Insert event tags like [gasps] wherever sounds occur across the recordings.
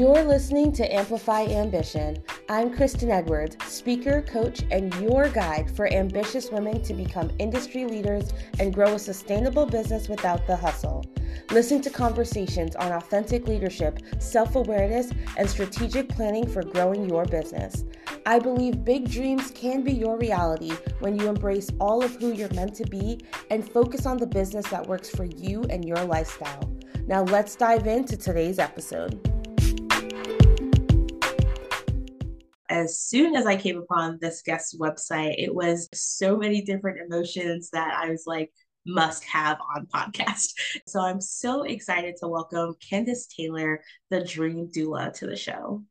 You're listening to Amplify Ambition. I'm Kristen Edwards, speaker, coach, and your guide for ambitious women to become industry leaders and grow a sustainable business without the hustle. Listen to conversations on authentic leadership, self awareness, and strategic planning for growing your business. I believe big dreams can be your reality when you embrace all of who you're meant to be and focus on the business that works for you and your lifestyle. Now, let's dive into today's episode. As soon as I came upon this guest website, it was so many different emotions that I was like, must have on podcast. [laughs] So I'm so excited to welcome Candace Taylor, the Dream Doula, to the show.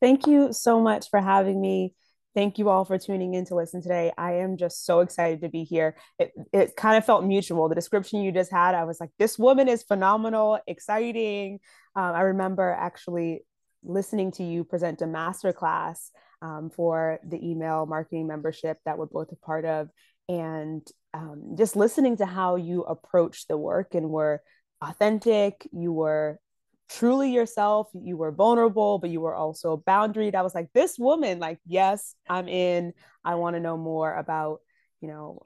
Thank you so much for having me. Thank you all for tuning in to listen today. I am just so excited to be here. It, it kind of felt mutual. The description you just had, I was like, this woman is phenomenal, exciting. Um, I remember actually listening to you present a masterclass um, for the email marketing membership that we're both a part of, and um, just listening to how you approach the work and were authentic, you were truly yourself, you were vulnerable, but you were also boundaried. I was like, this woman, like, yes, I'm in. I want to know more about, you know,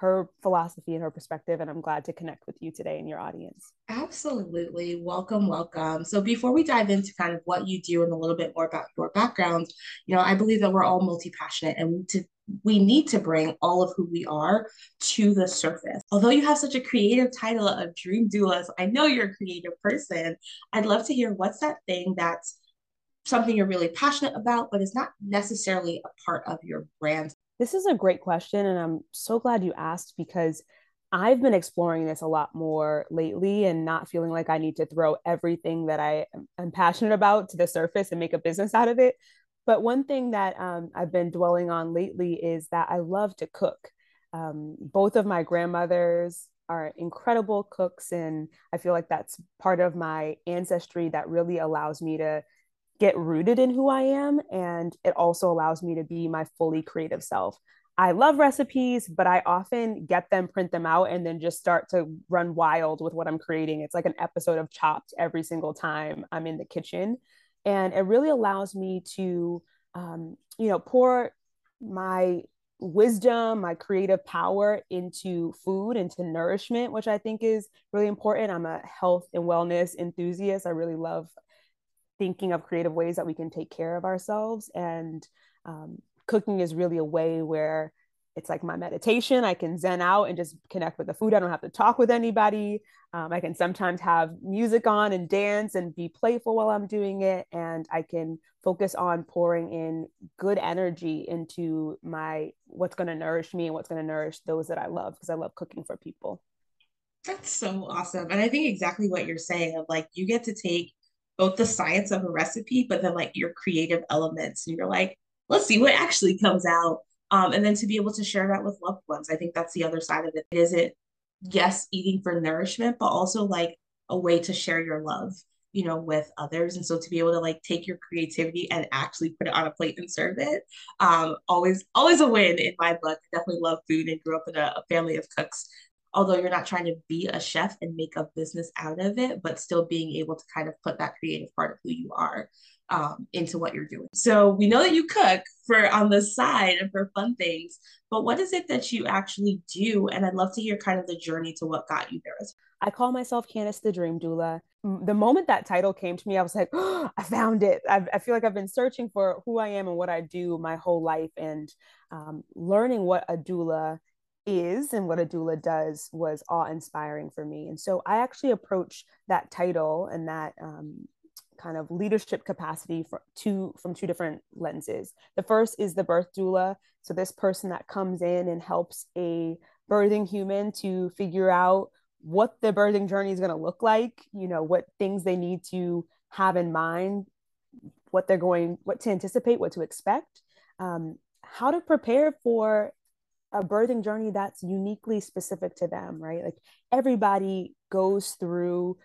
her philosophy and her perspective. And I'm glad to connect with you today and your audience. Absolutely. Welcome, welcome. So before we dive into kind of what you do and a little bit more about your background, you know, I believe that we're all multi-passionate and to we need to bring all of who we are to the surface. Although you have such a creative title of Dream Doulas, I know you're a creative person. I'd love to hear what's that thing that's something you're really passionate about, but is not necessarily a part of your brand. This is a great question. And I'm so glad you asked because I've been exploring this a lot more lately and not feeling like I need to throw everything that I am passionate about to the surface and make a business out of it. But one thing that um, I've been dwelling on lately is that I love to cook. Um, both of my grandmothers are incredible cooks, and I feel like that's part of my ancestry that really allows me to get rooted in who I am. And it also allows me to be my fully creative self. I love recipes, but I often get them, print them out, and then just start to run wild with what I'm creating. It's like an episode of Chopped every single time I'm in the kitchen. And it really allows me to, um, you know, pour my wisdom, my creative power into food, into nourishment, which I think is really important. I'm a health and wellness enthusiast. I really love thinking of creative ways that we can take care of ourselves. And um, cooking is really a way where it's like my meditation. I can zen out and just connect with the food. I don't have to talk with anybody. Um, I can sometimes have music on and dance and be playful while I'm doing it. And I can focus on pouring in good energy into my what's going to nourish me and what's going to nourish those that I love because I love cooking for people. That's so awesome. And I think exactly what you're saying of like you get to take both the science of a recipe, but then like your creative elements. And you're like, let's see what actually comes out. Um, and then to be able to share that with loved ones. I think that's the other side of it. Is it, yes, eating for nourishment, but also like a way to share your love, you know, with others. And so to be able to like take your creativity and actually put it on a plate and serve it, um, always, always a win in my book. I definitely love food and grew up in a, a family of cooks although you're not trying to be a chef and make a business out of it, but still being able to kind of put that creative part of who you are um, into what you're doing. So we know that you cook for on the side and for fun things, but what is it that you actually do? And I'd love to hear kind of the journey to what got you there. I call myself Candace the Dream Doula. The moment that title came to me, I was like, oh, [gasps] I found it. I, I, feel like I've been searching for who I am and what I do my whole life, and um, learning what a doula is and what a doula does was awe inspiring for me. And so I actually approach that title and that um, kind of leadership capacity for two from two different lenses. The first is the birth doula. So this person that comes in and helps a birthing human to figure out what the birthing journey is going to look like, you know, what things they need to have in mind, what they're going, what to anticipate, what to expect, um, how to prepare for a birthing journey that's uniquely specific to them, right? Like everybody goes through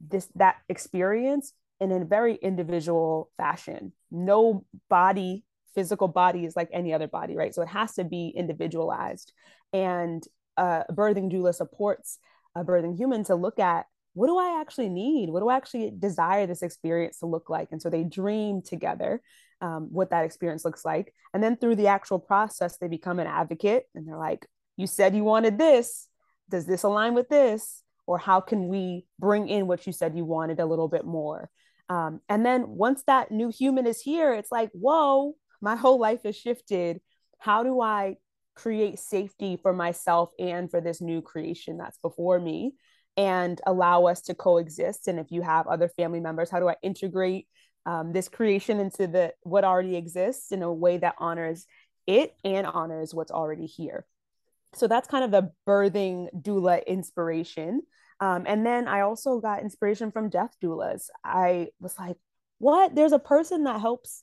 this that experience in a very individual fashion. No body, physical body is like any other body, right? So it has to be individualized. And uh, a birthing doula supports a birthing human to look at what do I actually need? What do I actually desire this experience to look like? And so they dream together um, what that experience looks like. And then through the actual process, they become an advocate and they're like, you said you wanted this. Does this align with this? Or how can we bring in what you said you wanted a little bit more? Um, and then once that new human is here, it's like, whoa, my whole life has shifted. How do I create safety for myself and for this new creation that's before me and allow us to coexist? And if you have other family members, how do I integrate um, this creation into the what already exists in a way that honors it and honors what's already here? So that's kind of the birthing doula inspiration. Um, and then I also got inspiration from death doulas. I was like, what? There's a person that helps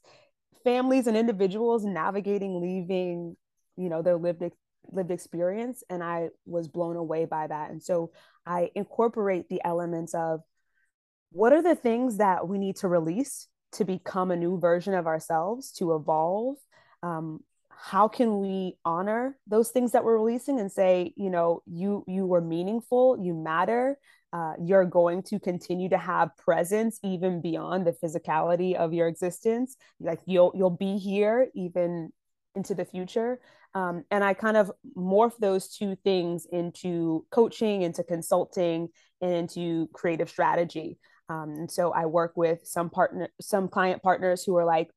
families and individuals navigating leaving, you know, their lived lived experience, and I was blown away by that. And so I incorporate the elements of what are the things that we need to release to become a new version of ourselves, to evolve. Um, how can we honor those things that we're releasing and say you know you you were meaningful you matter uh, you're going to continue to have presence even beyond the physicality of your existence like you'll you'll be here even into the future um, and i kind of morph those two things into coaching into consulting and into creative strategy um, and so i work with some partner some client partners who are like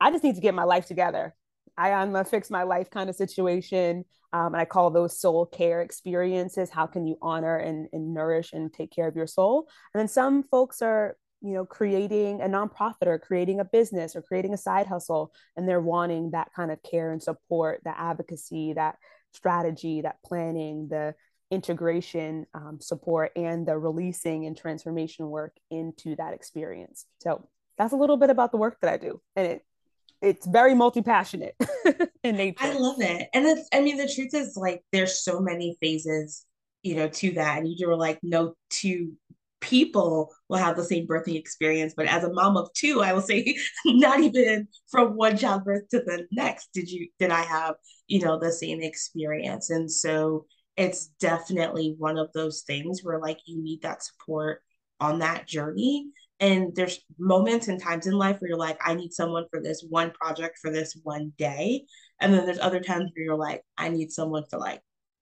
i just need to get my life together I am a fix my life kind of situation. Um, and I call those soul care experiences. How can you honor and, and nourish and take care of your soul? And then some folks are, you know, creating a nonprofit or creating a business or creating a side hustle, and they're wanting that kind of care and support, that advocacy, that strategy, that planning, the integration um, support, and the releasing and transformation work into that experience. So that's a little bit about the work that I do, and it it's very multi-passionate [laughs] in nature. I love it. And it's I mean the truth is like there's so many phases, you know, to that. And you were like, no two people will have the same birthing experience. But as a mom of two, I will say [laughs] not even from one childbirth to the next did you did I have, you know, the same experience. And so it's definitely one of those things where like you need that support on that journey and there's moments and times in life where you're like, I need someone for this one project for this one day. And then there's other times where you're like, I need someone for like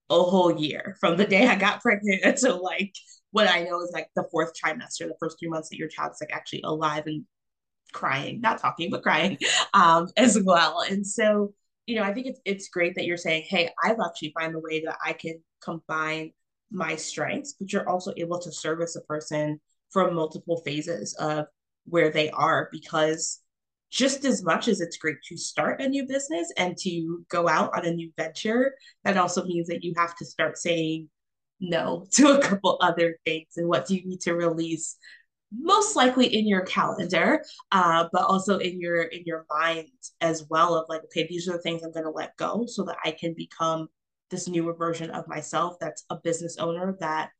a whole year from the day I got [laughs] pregnant until like what I know is like the fourth trimester, the first three months that your child's like actually alive and crying, not talking, but crying [laughs] um, as well. And so, you know, I think it's it's great that you're saying, hey, I've actually find a way that I can combine my strengths, but you're also able to service a person from multiple phases of where they are because just as much as it's great to start a new business and to go out on a new venture, that also means that you have to start saying no [laughs] to a couple other things. And what do you need to release most likely in your calendar uh, but also in your in your mind as well of like okay these are the things i'm going to let go so that i can become this newer version of myself that's a business owner that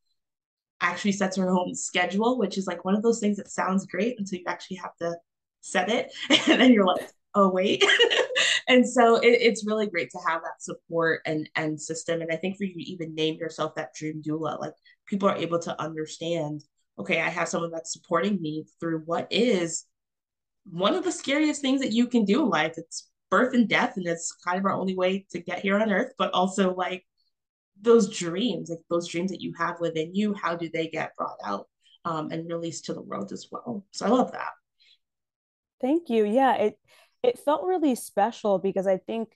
actually sets her own schedule, which is like one of those things that sounds great until you actually have to set it. [laughs] And then you're like, oh, wait. [laughs] and so it, it's really great to have that support and, and system. And I think for you to even name yourself that dream doula, like people are able to understand, okay, I have someone that's supporting me through what is one of the scariest things that you can do in life. It's birth and death, and it's kind of our only way to get here on earth, but also like those dreams, like those dreams that you have within you, how do they get brought out um, and released to the world as well? So I love that. Thank you. Yeah, it it felt really special because I think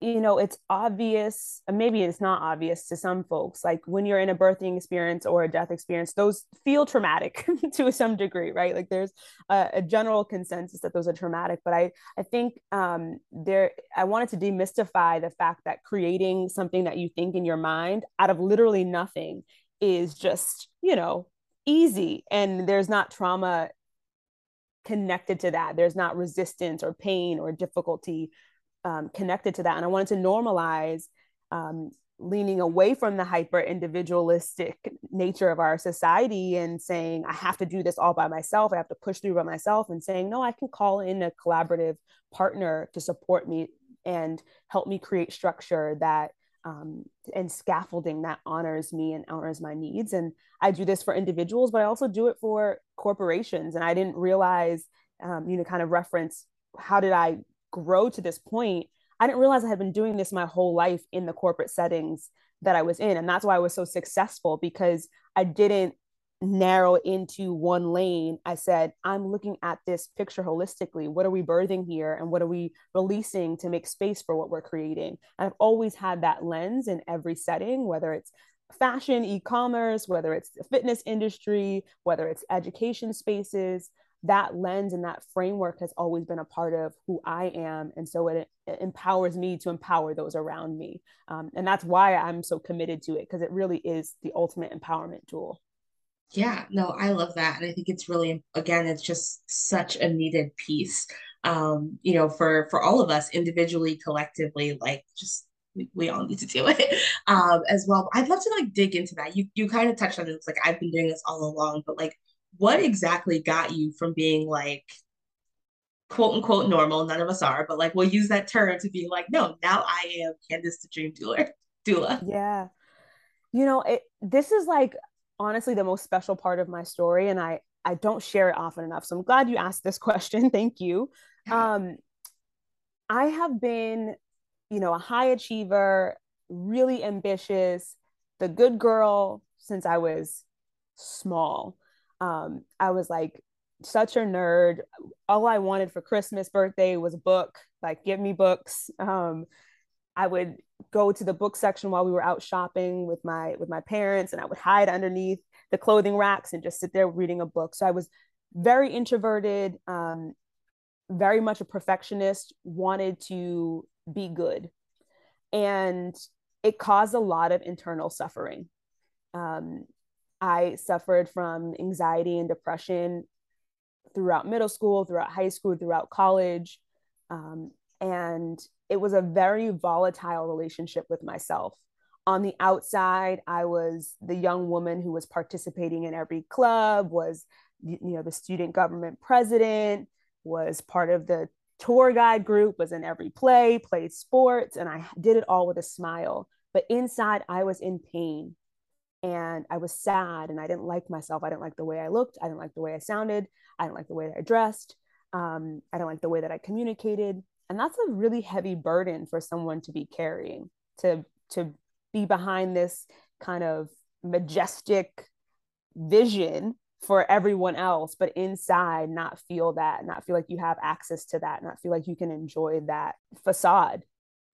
you know it's obvious maybe it's not obvious to some folks like when you're in a birthing experience or a death experience those feel traumatic [laughs] to some degree right? Like there's a, a, general consensus that those are traumatic but i i think um there i wanted to demystify the fact that creating something that you think in your mind out of literally nothing is just you know easy and there's not trauma connected to that. There's not resistance or pain or difficulty um, connected to that. And I wanted to normalize um, leaning away from the hyper individualistic nature of our society and saying, I have to do this all by myself. I have to push through by myself and saying, no, I can call in a collaborative partner to support me and help me create structure that um, and scaffolding that honors me and honors my needs. And I do this for individuals, but I also do it for corporations. And I didn't realize, um, you know, kind of reference how did I grow to this point? I didn't realize I had been doing this my whole life in the corporate settings that I was in. And that's why I was so successful because I didn't narrow into one lane. I said, I'm looking at this picture holistically. What are we birthing here? And what are we releasing to make space for what we're creating? And I've always had that lens in every setting, whether it's fashion, e commerce, whether it's the fitness industry, whether it's education spaces. That lens and that framework has always been a part of who I am. And so it, it empowers me to empower those around me. Um, and that's why I'm so committed to it, because it really is the ultimate empowerment tool. Yeah, no, I love that. And I think it's really, again, it's just such a needed piece, um, you know, for, for all of us individually, collectively, like just, we, we all need to do it [laughs] um, as well. I'd love to like dig into that. You, you kind of touched on it. It's like, I've been doing this all along, but like, what exactly got you from being like, quote unquote normal, none of us are, but like, we'll use that term to be like, no, now I am Candace the Dream Doula. [laughs] Doula. Yeah. You know, it, this is like honestly the most special part of my story and i i don't share it often enough so i'm glad you asked this [laughs] question thank you um i have been you know a high achiever really ambitious the good girl since i was small um i was like such a nerd all i wanted for christmas birthday was a book like give me books um I would go to the book section while we were out shopping with my with my parents and I would hide underneath the clothing racks and just sit there reading a book. So I was very introverted, um, very much a perfectionist, wanted to be good. And it caused a lot of internal suffering. Um, I suffered from anxiety and depression throughout middle school, throughout high school, throughout college. Um, and it was a very volatile relationship with myself. On the outside, I was the young woman who was participating in every club, was you know the student government president, was part of the tour guide group, was in every play, played sports, and I did it all with a smile. But inside, I was in pain and I was sad and I didn't like myself. I didn't like the way I looked. I didn't like the way I sounded. I didn't like the way that I dressed. Um, I don't like the way that I communicated and that's a really heavy burden for someone to be carrying to to be behind this kind of majestic vision for everyone else but inside not feel that not feel like you have access to that not feel like you can enjoy that facade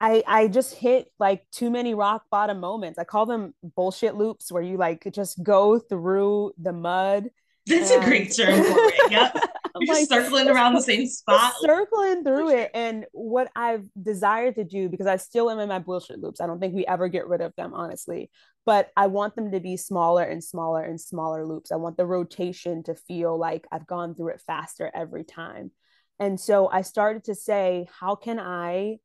i i just hit like too many rock bottom moments i call them bullshit loops where you like just go through the mud that's and... a great term for it yep [laughs] I'm like circling around the same spot. Circling through it. And what I've desired to do, because I still am in my bullshit loops, I don't think we ever get rid of them, honestly. But I want them to be smaller and smaller and smaller loops. I want the rotation to feel like I've gone through it faster every time. And so I started to say, how can I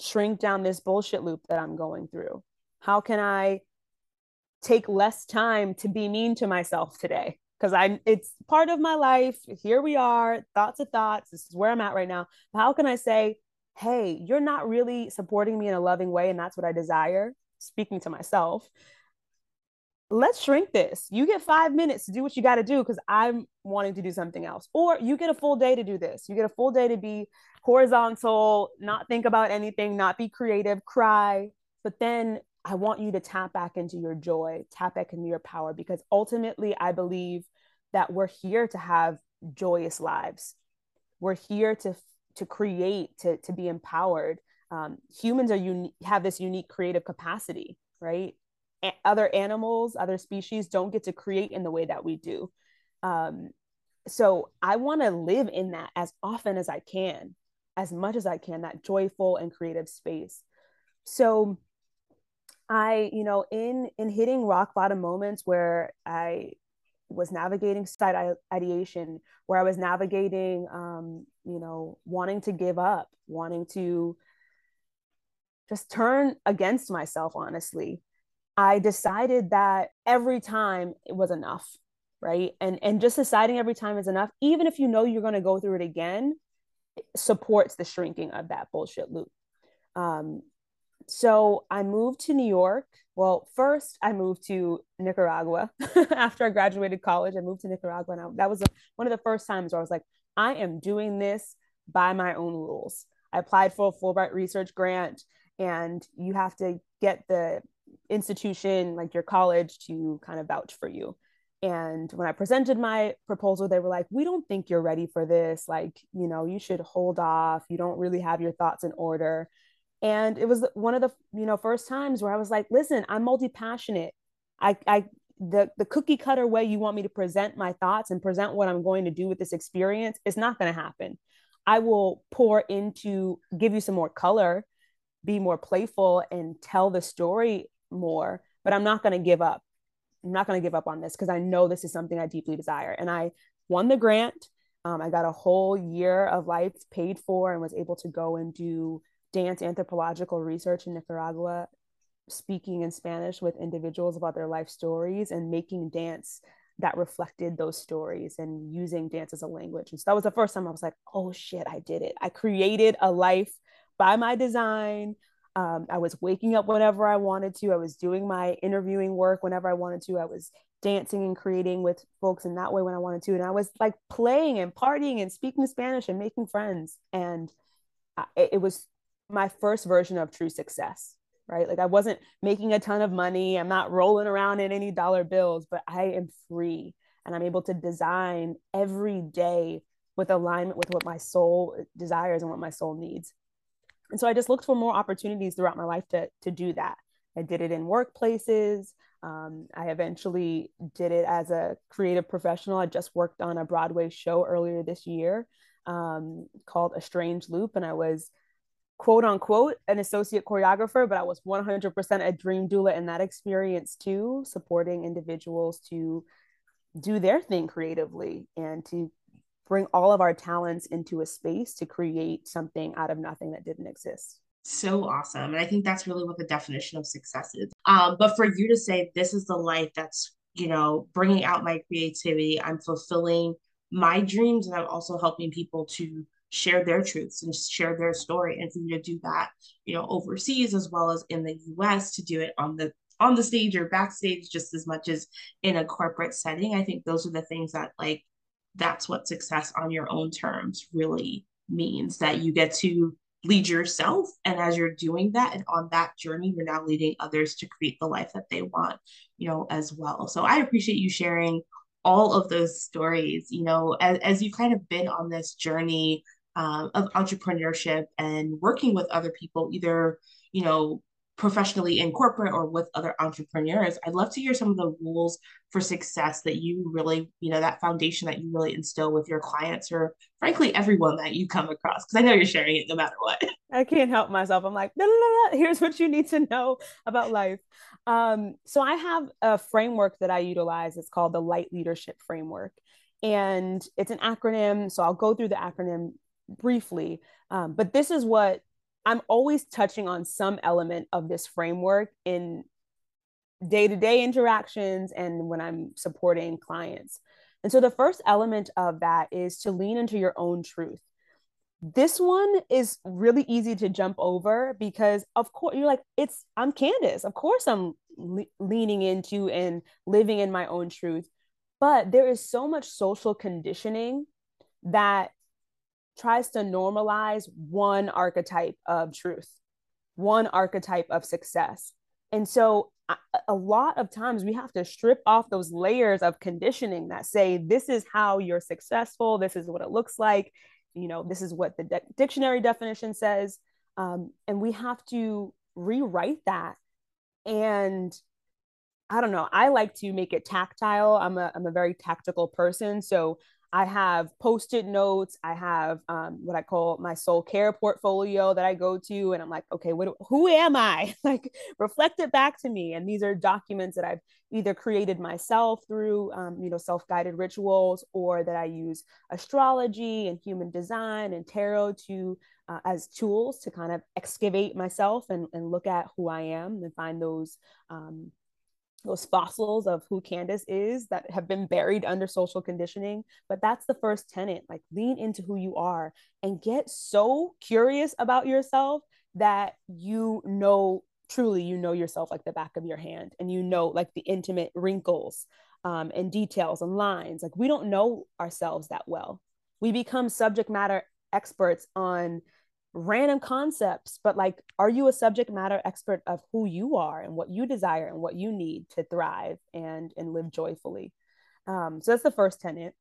shrink down this bullshit loop that I'm going through? How can I take less time to be mean to myself today? because I'm it's part of my life. Here we are, thoughts of thoughts. This is where I'm at right now. How can I say, hey, you're not really supporting me in a loving way, and that's what I desire? Speaking to myself. Let's shrink this. You get five minutes to do what you got to do because I'm wanting to do something else. Or you get a full day to do this. You get a full day to be horizontal, not think about anything, not be creative, cry. But then I want you to tap back into your joy, tap back into your power, because ultimately, I believe that we're here to have joyous lives. We're here to to create, to to be empowered. Um, humans are uni- have this unique creative capacity, right? Other animals, other species don't get to create in the way that we do. Um, so I want to live in that as often as I can, as much as I can, that joyful and creative space. So I, you know, in in hitting rock bottom moments where I was navigating side ideation, where I was navigating, um, you know, wanting to give up, wanting to just turn against myself, honestly, I decided that every time it was enough, right? And and just deciding every time is enough, even if you know you're going to go through it again, it supports the shrinking of that bullshit loop. Um, so I moved to New York. Well, first I moved to Nicaragua [laughs] after I graduated college. I moved to Nicaragua, and I, that was a, one of the first times where I was like, I am doing this by my own rules. I applied for a Fulbright research grant, and you have to get the institution, like your college, to kind of vouch for you. And when I presented my proposal, they were like, We don't think you're ready for this. Like, you know, you should hold off. You don't really have your thoughts in order. And it was one of the, you know, first times where I was like, Listen, I'm multi passionate. I, I, the, the cookie cutter way you want me to present my thoughts and present what I'm going to do with this experience is not going to happen. I will pour into, give you some more color, be more playful, and tell the story more, but I'm not going to give up. I'm not going to give up on this because I know this is something I deeply desire. And I won the grant. Um, I got a whole year of life paid for and was able to go and do dance anthropological research in Nicaragua, speaking in Spanish with individuals about their life stories and making dance that reflected those stories and using dance as a language. And so that was the first time I was like, oh shit, I did it. I created a life by my design. Um, I was waking up whenever I wanted to. I was doing my interviewing work whenever I wanted to. I was dancing and creating with folks in that way when I wanted to. And I was like playing and partying and speaking Spanish and making friends. And it, it was my first version of true success, right? Like I wasn't making a ton of money. I'm not rolling around in any dollar bills, but I am free and I'm able to design every day with alignment with what my soul desires and what my soul needs. And so I just looked for more opportunities throughout my life to, to do that. I did it in workplaces. Um, I eventually did it as a creative professional. I just worked on a Broadway show earlier this year um, called A Strange Loop, and I was quote unquote an associate choreographer, but I was 100% a dream doula in that experience too, supporting individuals to do their thing creatively and to bring all of our talents into a space to create something out of nothing that didn't exist. So awesome. And i think that's really what the definition of success is. Um, but for you to say this is the life that's you know bringing out my creativity. I'm fulfilling my dreams and i'm also helping people to share their truths and share their story and for you to do that you know overseas as well as in the us to do it on the on the stage or backstage just as much as in a corporate setting i think those are the things that like that's what success on your own terms really means that you get to lead yourself. And as you're doing that and on that journey you're now leading others to create the life that they want you know as well. So i appreciate you sharing all of those stories you know as, as you've kind of been on this journey um, of entrepreneurship and working with other people either you know professionally in corporate or with other entrepreneurs i'd love to hear some of the rules for success that you really you know that foundation that you really instill with your clients or frankly everyone that you come across because i know you're sharing it no matter what. [laughs] I can't help myself. I'm like here's what you need to know about life. Um, so i have a framework that i utilize. It's called the light leadership framework and it's an acronym so i'll go through the acronym briefly um, but this is what I'm always touching on some element of this framework in day to day interactions and when I'm supporting clients. And so the first element of that is to lean into your own truth. This one is really easy to jump over because, of course, you're like, it's, I'm Candace. Of course, I'm le- leaning into and living in my own truth. But there is so much social conditioning that tries to normalize one archetype of truth, one archetype of success. And so a lot of times we have to strip off those layers of conditioning that say this is how you're successful. This is what it looks like. You know this is what the de- dictionary definition says. Um, and we have to rewrite that. And i don't know i like to make it tactile. I'm a, I'm a very tactical person. So I have post-it notes. I have um, what I call my soul care portfolio that I go to, and I'm like, okay, what? Who am I? [laughs] like, reflect it back to me. And these are documents that I've either created myself through, um, you know, self-guided rituals, or that I use astrology and human design and tarot to uh, as tools to kind of excavate myself and, and look at who I am and find those um, those fossils of who Candace is that have been buried under social conditioning. But that's the first tenet like lean into who you are and get so curious about yourself that you know truly you know yourself like the back of your hand and you know like the intimate wrinkles um, and details and lines like we don't know ourselves that well we become subject matter experts on random concepts but like are you a subject matter expert of who you are and what you desire and what you need to thrive and and live joyfully? Um, so that's the first tenet.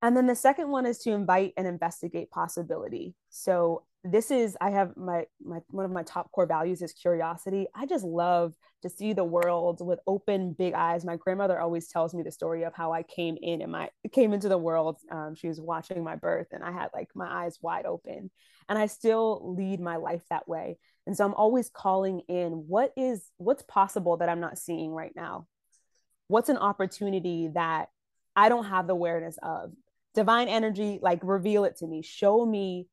And then the second one is to invite and investigate possibility. So this is i have my my one of my top core values is curiosity. I just love to see the world with open big eyes. My grandmother always tells me the story of how i came in and my came into the world um, she was watching my birth and i had like my eyes wide open and i still lead my life that way. And so i'm always calling in what is what's possible that i'm not seeing right now? What's an opportunity that i don't have the awareness of? Divine energy like reveal it to me. Show me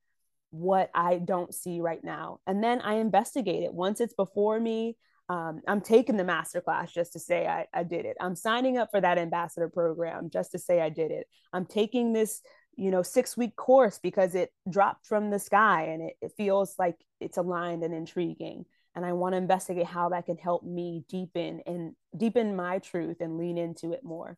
what I don't see right now. And then I investigate it. Once it's before me, um, I'm taking the master class just to say I, I did it. I'm signing up for that ambassador program just to say I did it. I'm taking this, you know, six week course because it dropped from the sky and it, it feels like it's aligned and intriguing. And I want to investigate how that can help me deepen and deepen my truth and lean into it more.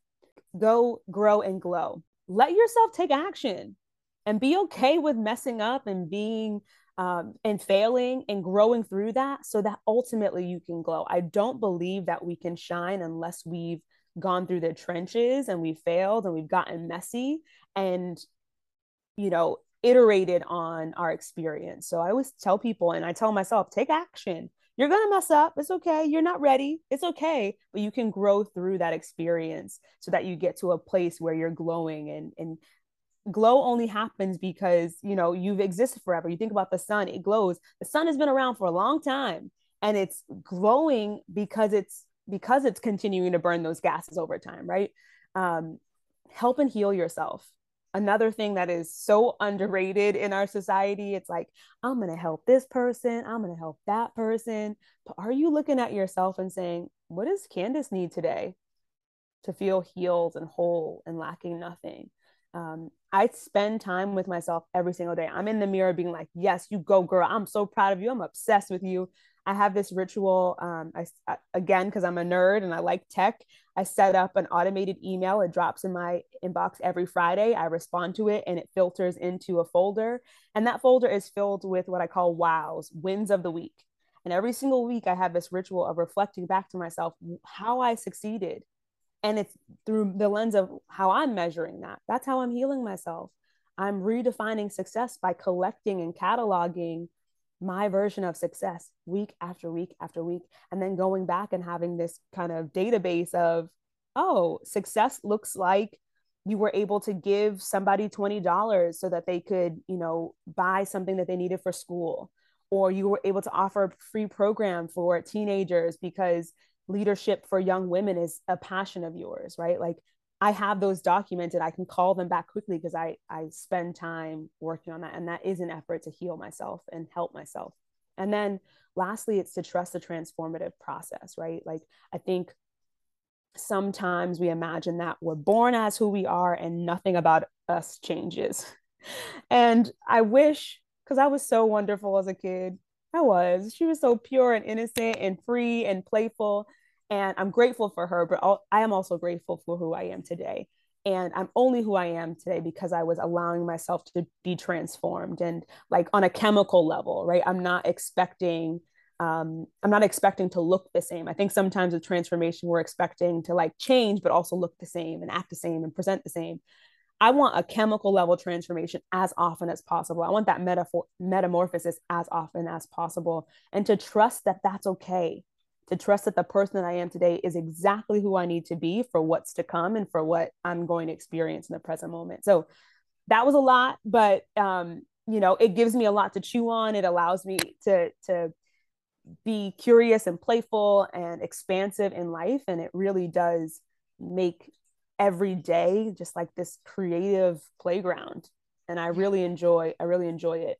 Go, grow, and glow. Let yourself take action and be okay with messing up and being um, and failing and growing through that so that ultimately you can glow. I don't believe that we can shine unless we've gone through the trenches and we've failed and we've gotten messy and, you know, iterated on our experience. So I always tell people and I tell myself, take action. You're going to mess up. It's okay. You're not ready. It's okay. But you can grow through that experience so that you get to a place where you're glowing and, and glow only happens because you know you've existed forever. You think about the sun it glows. The sun has been around for a long time and it's glowing because it's because it's continuing to burn those gases over time right? Um, help and heal yourself. Another thing that is so underrated in our society it's like i'm going to help this person i'm going to help that person. But are you looking at yourself and saying what does candace need today to feel healed and whole and lacking nothing? Um, I spend time with myself every single day. I'm in the mirror being like, yes, you go, girl. I'm so proud of you. I'm obsessed with you. I have this ritual. Um, I, again, because I'm a nerd and I like tech, I set up an automated email. It drops in my inbox every Friday. I respond to it and it filters into a folder. And that folder is filled with what I call wows, wins of the week. And every single week, I have this ritual of reflecting back to myself how I succeeded, and it's through the lens of how i'm measuring that. That's how i'm healing myself. I'm redefining success by collecting and cataloging my version of success week after week after week and then going back and having this kind of database of oh success looks like you were able to give somebody $20 so that they could you know buy something that they needed for school or you were able to offer a free program for teenagers because leadership for young women is a passion of yours, right? Like I have those documented. I can call them back quickly because I I spend time working on that, and that is an effort to heal myself and help myself. And then lastly, it's to trust the transformative process, right? Like I think sometimes we imagine that we're born as who we are and nothing about us changes. [laughs] and I wish because I was so wonderful as a kid. I was. She was so pure and innocent and free and playful. And I'm grateful for her, but I am also grateful for who I am today. And I'm only who I am today because I was allowing myself to be transformed and like on a chemical level, right? I'm not expecting um, I'm not expecting to look the same. I think sometimes with transformation, we're expecting to like change, but also look the same and act the same and present the same. I want a chemical level transformation as often as possible. I want that metaphor metamorphosis as often as possible and to trust that that's okay. To trust that the person that I am today is exactly who I need to be for what's to come and for what I'm going to experience in the present moment. So that was a lot, but um, you know, it gives me a lot to chew on. It allows me to to be curious and playful and expansive in life and it really does make every day just like this creative playground and i really enjoy i really enjoy it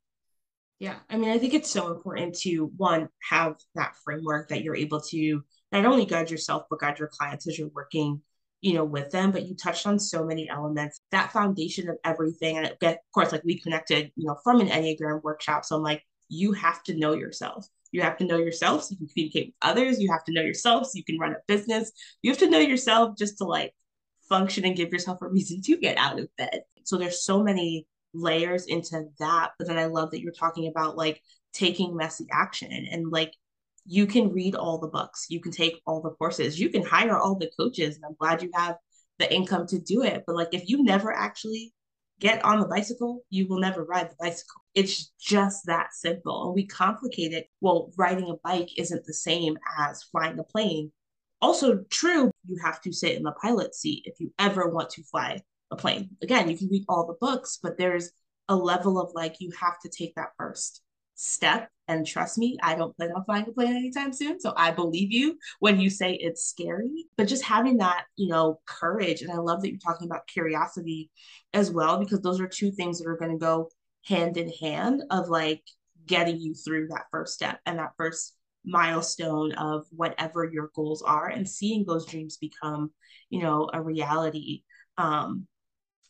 yeah i mean i think it's so important to one have that framework that you're able to not only guide yourself but guide your clients as you're working you know with them but you touched on so many elements that foundation of everything and of course like we connected you know from an enneagram workshop so i'm like you have to know yourself. You have to know yourself so you can communicate with others. You have to know yourself so you can run a business. You have to know yourself just to like function and give yourself a reason to get out of bed. So there's so many layers into that. But then I love that you're talking about like taking messy action and like you can read all the books, you can take all the courses, you can hire all the coaches. And I'm glad you have the income to do it. But like if you never actually get on the bicycle, you will never ride the bicycle. It's just that simple. And we complicate it. Well, riding a bike isn't the same as flying a plane. Also, true, you have to sit in the pilot seat if you ever want to fly a plane. Again, you can read all the books, but there's a level of like, you have to take that first step. And trust me, I don't plan on flying a plane anytime soon. So I believe you when you say it's scary. But just having that, you know, courage. And I love that you're talking about curiosity as well, because those are two things that are going to go hand in hand of like getting you through that first step and that first milestone of whatever your goals are and seeing those dreams become, you know, a reality. Um,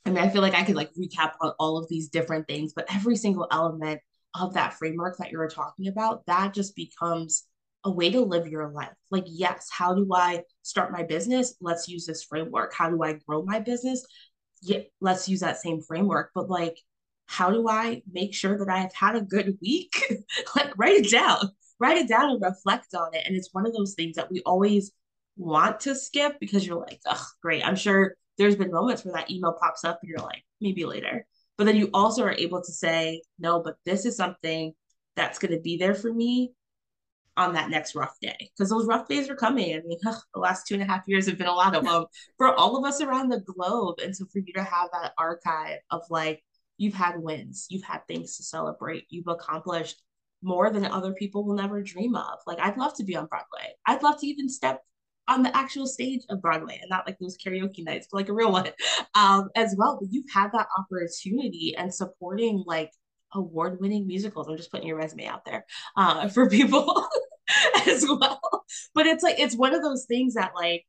I mean, I feel like I could like recap on all of these different things, but every single element of that framework that you're talking about, that just becomes a way to live your life. Like, yes, how do I start my business? Let's use this framework. How do I grow my business? Yeah, let's use that same framework. But like, how do I make sure that I have had a good week? [laughs] like, write it down, write it down and reflect on it. And it's one of those things that we always want to skip because you're like, oh, great. I'm sure there's been moments where that email pops up and you're like, maybe later. But then you also are able to say, no, but this is something that's going to be there for me on that next rough day because those rough days are coming. I mean, [laughs] ugh, the last two and a half years have been a lot of them for all of us around the globe. And so for you to have that archive of like, you've had wins, you've had things to celebrate, you've accomplished more than other people will never dream of. Like, I'd love to be on Broadway. I'd love to even step on the actual stage of Broadway and not like those karaoke nights, but like a real one [laughs] um, as well. But you've had that opportunity and supporting like award winning musicals. I'm just putting your resume out there uh, [laughs] for people [laughs] as well. But it's like, it's one of those things that like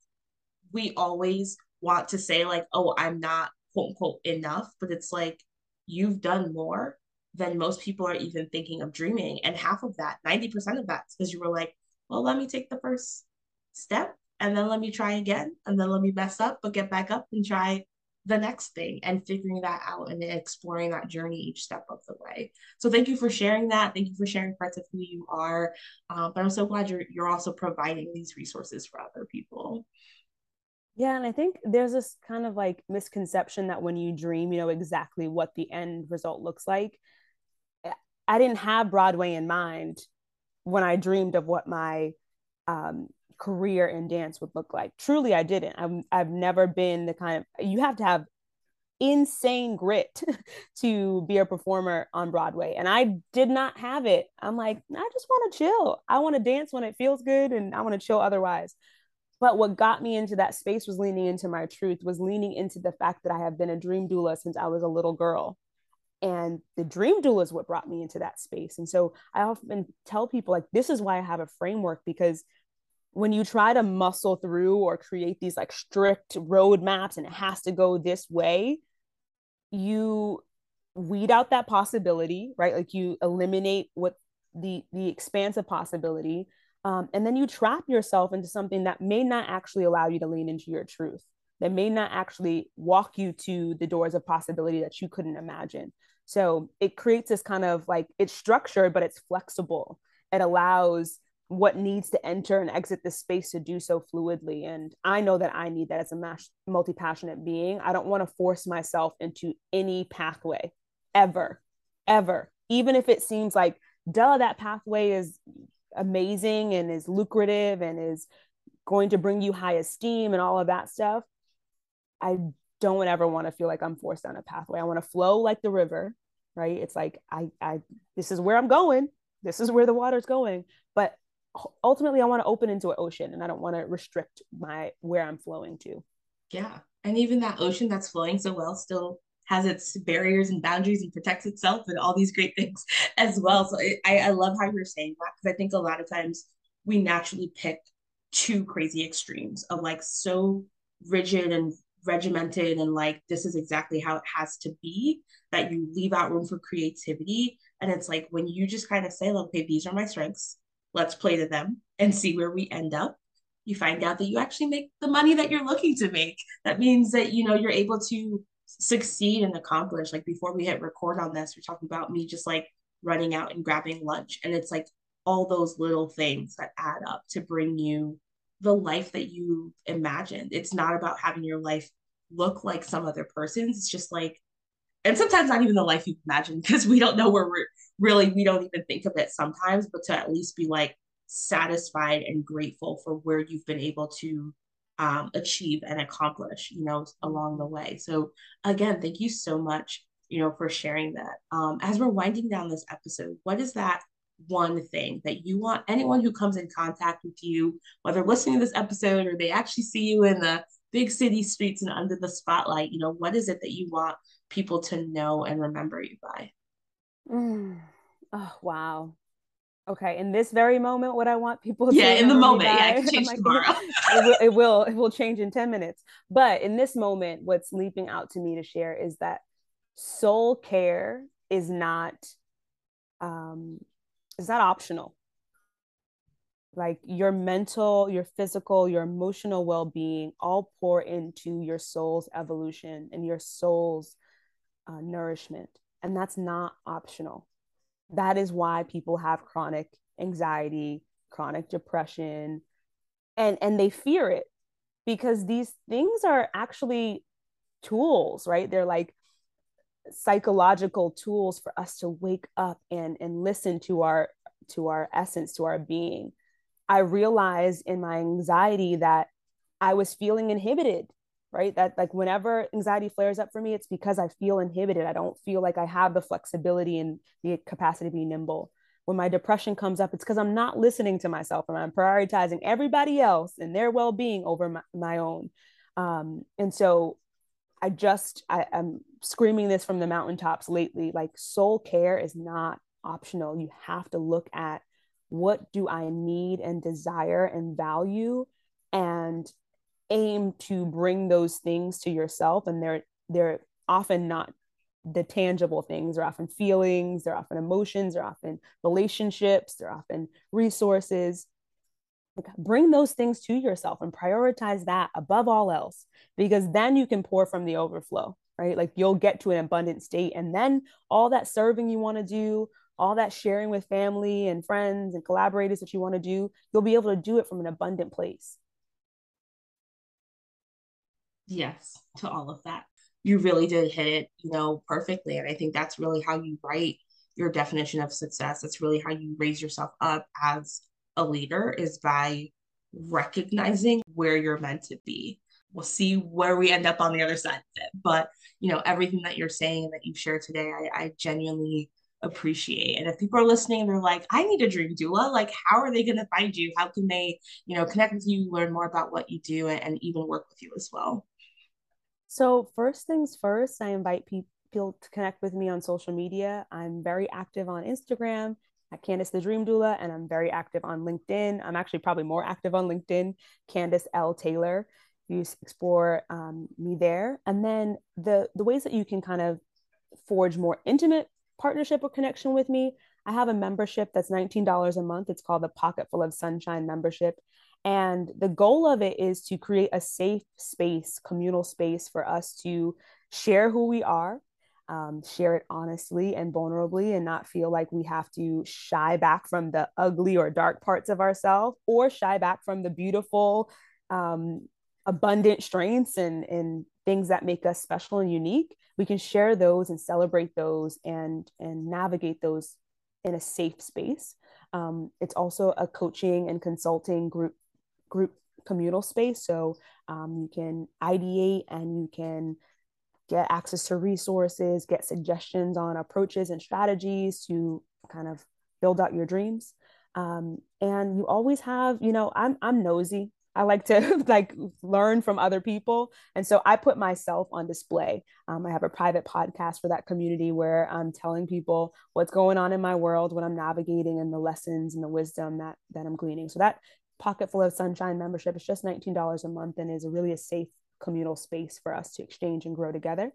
we always want to say, like, oh, I'm not quote unquote enough. But it's like, you've done more than most people are even thinking of dreaming. And half of that, 90% of that, because you were like, well, let me take the first step and then let me try again and then let me mess up but get back up and try the next thing and figuring that out and exploring that journey each step of the way. So thank you for sharing that. Thank you for sharing parts of who you are. Um, but i'm so glad you're you're also providing these resources for other people. Yeah and i think there's this kind of like misconception that when you dream you know exactly what the end result looks like. I didn't have broadway in mind when i dreamed of what my um, career in dance would look like. Truly, I didn't. I've, I've never been the kind of, you have to have insane grit [laughs] to be a performer on Broadway. And I did not have it. I'm like, I just want to chill. I want to dance when it feels good and I want to chill otherwise. But what got me into that space was leaning into my truth, was leaning into the fact that I have been a dream doula since I was a little girl. And the dream doula is what brought me into that space. And so I often tell people, like, this is why I have a framework because when you try to muscle through or create these like strict roadmaps and it has to go this way, you weed out that possibility, right? Like you eliminate what the the expansive possibility, um, and then you trap yourself into something that may not actually allow you to lean into your truth. That may not actually walk you to the doors of possibility that you couldn't imagine. So it creates this kind of like it's structured, but it's flexible. It allows what needs to enter and exit the space to do so fluidly. And I know that I need that as a multi passionate being. I don't want to force myself into any pathway ever, ever, even if it seems like, duh, that pathway is amazing and is lucrative and is going to bring you high esteem and all of that stuff. I don't ever want to feel like I'm forced down a pathway. I want to flow like the river, right? It's like I I this is where I'm going. This is where the water's going. But ultimately I want to open into an ocean and I don't want to restrict my where I'm flowing to. Yeah. And even that ocean that's flowing so well still has its barriers and boundaries and protects itself and all these great things [laughs] as well. So I, I love how you're saying that because I think a lot of times we naturally pick two crazy extremes of like so rigid and regimented and like this is exactly how it has to be that you leave out room for creativity And it's like when you just kind of say, "Look, okay, these are my strengths, let's play to them and see where we end up. You find out that you actually make the money that you're looking to make. That means that, you know, you're able to succeed and accomplish. Like before we hit record on this, we're talking about me just like running out and grabbing lunch. And it's like all those little things that add up to bring you the life that you imagined. It's not about having your life look like some other person's. It's just like, and sometimes not even the life you imagine because we don't know where we're really, we don't even think of it sometimes, but to at least be like satisfied and grateful for where you've been able to um, achieve and accomplish, you know, along the way. So again, thank you so much, you know, for sharing that. Um, as we're winding down this episode, what is that one thing that you want anyone who comes in contact with you, whether listening to this episode or they actually see you in the big city streets and under the spotlight, you know, what is it that you want people to know and remember you by? Mm. Oh, wow. Okay, in this very moment, what I want people to yeah, in the moment, yeah, it [laughs] change tomorrow. [laughs] it, will, it will, it will change in ten minutes. But in this moment, what's leaping out to me to share is that soul care is not, um, is not optional like your mental, your physical, your emotional well being all pour into your soul's evolution and your soul's uh, nourishment. And that's not optional. That is why people have chronic anxiety, chronic depression, and, and they fear it because these things are actually tools, right? They're like psychological tools for us to wake up and, and listen to our to our essence, to our being I realized in my anxiety that I was feeling inhibited, right? That like whenever anxiety flares up for me, it's because I feel inhibited. I don't feel like I have the flexibility and the capacity to be nimble. When my depression comes up, it's because I'm not listening to myself and I'm prioritizing everybody else and their well being over my, my own. Um, and so I just, I, I'm screaming this from the mountaintops lately like, soul care is not optional. You have to look at what do I need and desire and value and aim to bring those things to yourself and they're they're often not the tangible things. They're often feelings they're often emotions they're often relationships they're often resources. Bring those things to yourself and prioritize that above all else because then you can pour from the overflow right? Like you'll get to an abundant state and then all that serving you want to do all that sharing with family and friends and collaborators that you want to do, you'll be able to do it from an abundant place. Yes, to all of that. You really did hit it, you know, perfectly. And I think that's really how you write your definition of success. That's really how you raise yourself up as a leader is by recognizing where you're meant to be. We'll see where we end up on the other side of it. But, you know, everything that you're saying and that you've shared today, I, I genuinely appreciate. And if people are listening, they're like, I need a dream doula. Like, how are they going to find you? How can they, you know, connect with you, learn more about what you do, and, and even work with you as well? So, first things first, I invite people to connect with me on social media. I'm very active on Instagram at Candace the Dream Doula, and I'm very active on LinkedIn. I'm actually probably more active on LinkedIn, Candace L. Taylor. You explore um, me there. And then the the ways that you can kind of forge more intimate partnership or connection with me, I have a membership that's $19 a month. It's called the Pocket Full of Sunshine membership. And the goal of it is to create a safe space, communal space for us to share who we are, um, share it honestly and vulnerably, and not feel like we have to shy back from the ugly or dark parts of ourselves or shy back from the beautiful, um, abundant strengths and, and things that make us special and unique. We can share those and celebrate those and and navigate those in a safe space. Um, it's also a coaching and consulting group group communal space so um, you can ideate and you can get access to resources get suggestions on approaches and strategies to kind of build out your dreams um, and you always have you know i'm i'm nosy I like to [laughs] like learn from other people. And so I put myself on display. Um, I have a private podcast for that community where I'm telling people what's going on in my world, what I'm navigating and the lessons and the wisdom that, that I'm gleaning. So that pocket full of sunshine membership is just $19 a month and is really a safe communal space for us to exchange and grow together.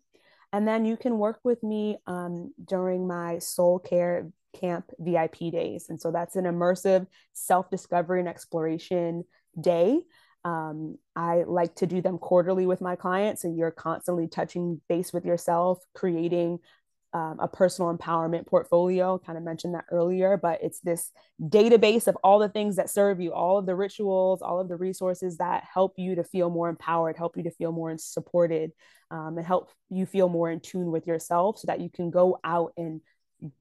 And then you can work with me um, during my soul care camp VIP days. And so that's an immersive self discovery and exploration day. Um, I like to do them quarterly with my clients. and you're constantly touching base with yourself, creating um, a personal empowerment portfolio. Kind of mentioned that earlier, but it's this database of all the things that serve you, all of the rituals, all of the resources that help you to feel more empowered, help you to feel more supported, um, and help you feel more in tune with yourself so that you can go out and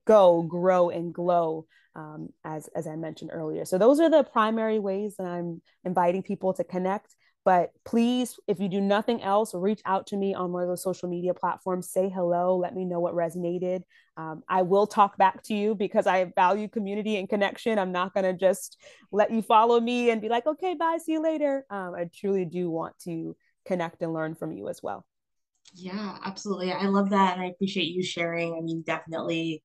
go, grow, and glow, um, as, as I mentioned earlier. So, those are the primary ways that I'm inviting people to connect. But please, if you do nothing else, reach out to me on one of those social media platforms. Say hello. Let me know what resonated. Um, I will talk back to you because I value community and connection. I'm not going to just let you follow me and be like, okay, bye, see you later. Um, I truly do want to connect and learn from you as well. Yeah, absolutely. I love that. And I appreciate you sharing. I mean, definitely,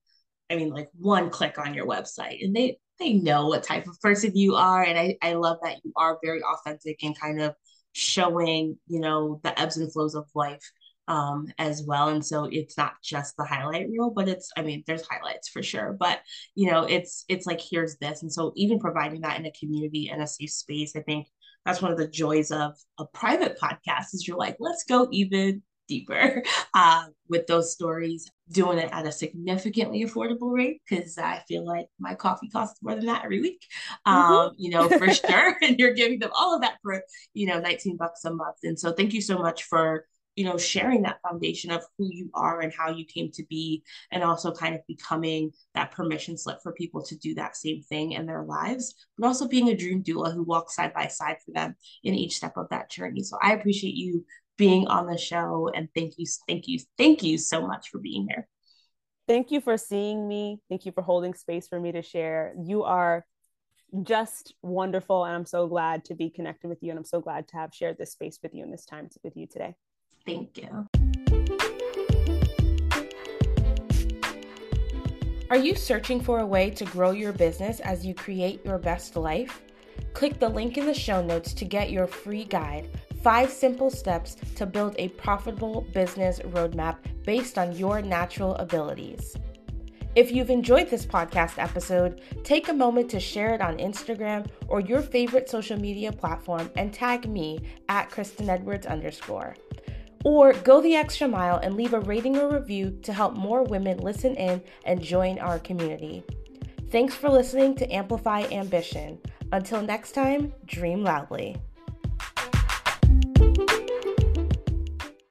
I mean, like one click on your website and they they know what type of person you are. And I, I love that you are very authentic and kind of showing, you know, the ebbs and flows of life um as well. And so it's not just the highlight reel, but it's I mean, there's highlights for sure. But you know, it's it's like here's this. And so even providing that in a community and a safe space, I think that's one of the joys of a private podcast is you're like, let's go even deeper [laughs] uh, with those stories, doing it at a significantly affordable rate because I feel like my coffee costs more than that every week, mm-hmm. um, you know, for [laughs] sure. and you're giving them all of that for, you know, 19 bucks a month. And so thank you so much for you know sharing that foundation of who you are and how you came to be and also kind of becoming that permission slip for people to do that same thing in their lives but also being a dream doula who walks side by side for them in each step of that journey so i appreciate you being on the show. And thank you, thank you, thank you so much for being here. Thank you for seeing me. Thank you for holding space for me to share. You are just wonderful. And I'm so glad to be connected with you. And I'm so glad to have shared this space with you and this time with you today. Thank you. Are you searching for a way to grow your business as you create your best life? Click the link in the show notes to get your free guide Five simple steps to build a profitable business roadmap based on your natural abilities. If you've enjoyed this podcast episode, take a moment to share it on Instagram or your favorite social media platform and tag me at Kristen Edwards underscore. Or go the extra mile and leave a rating or review to help more women listen in and join our community. Thanks for listening to Amplify Ambition. Until next time, dream loudly.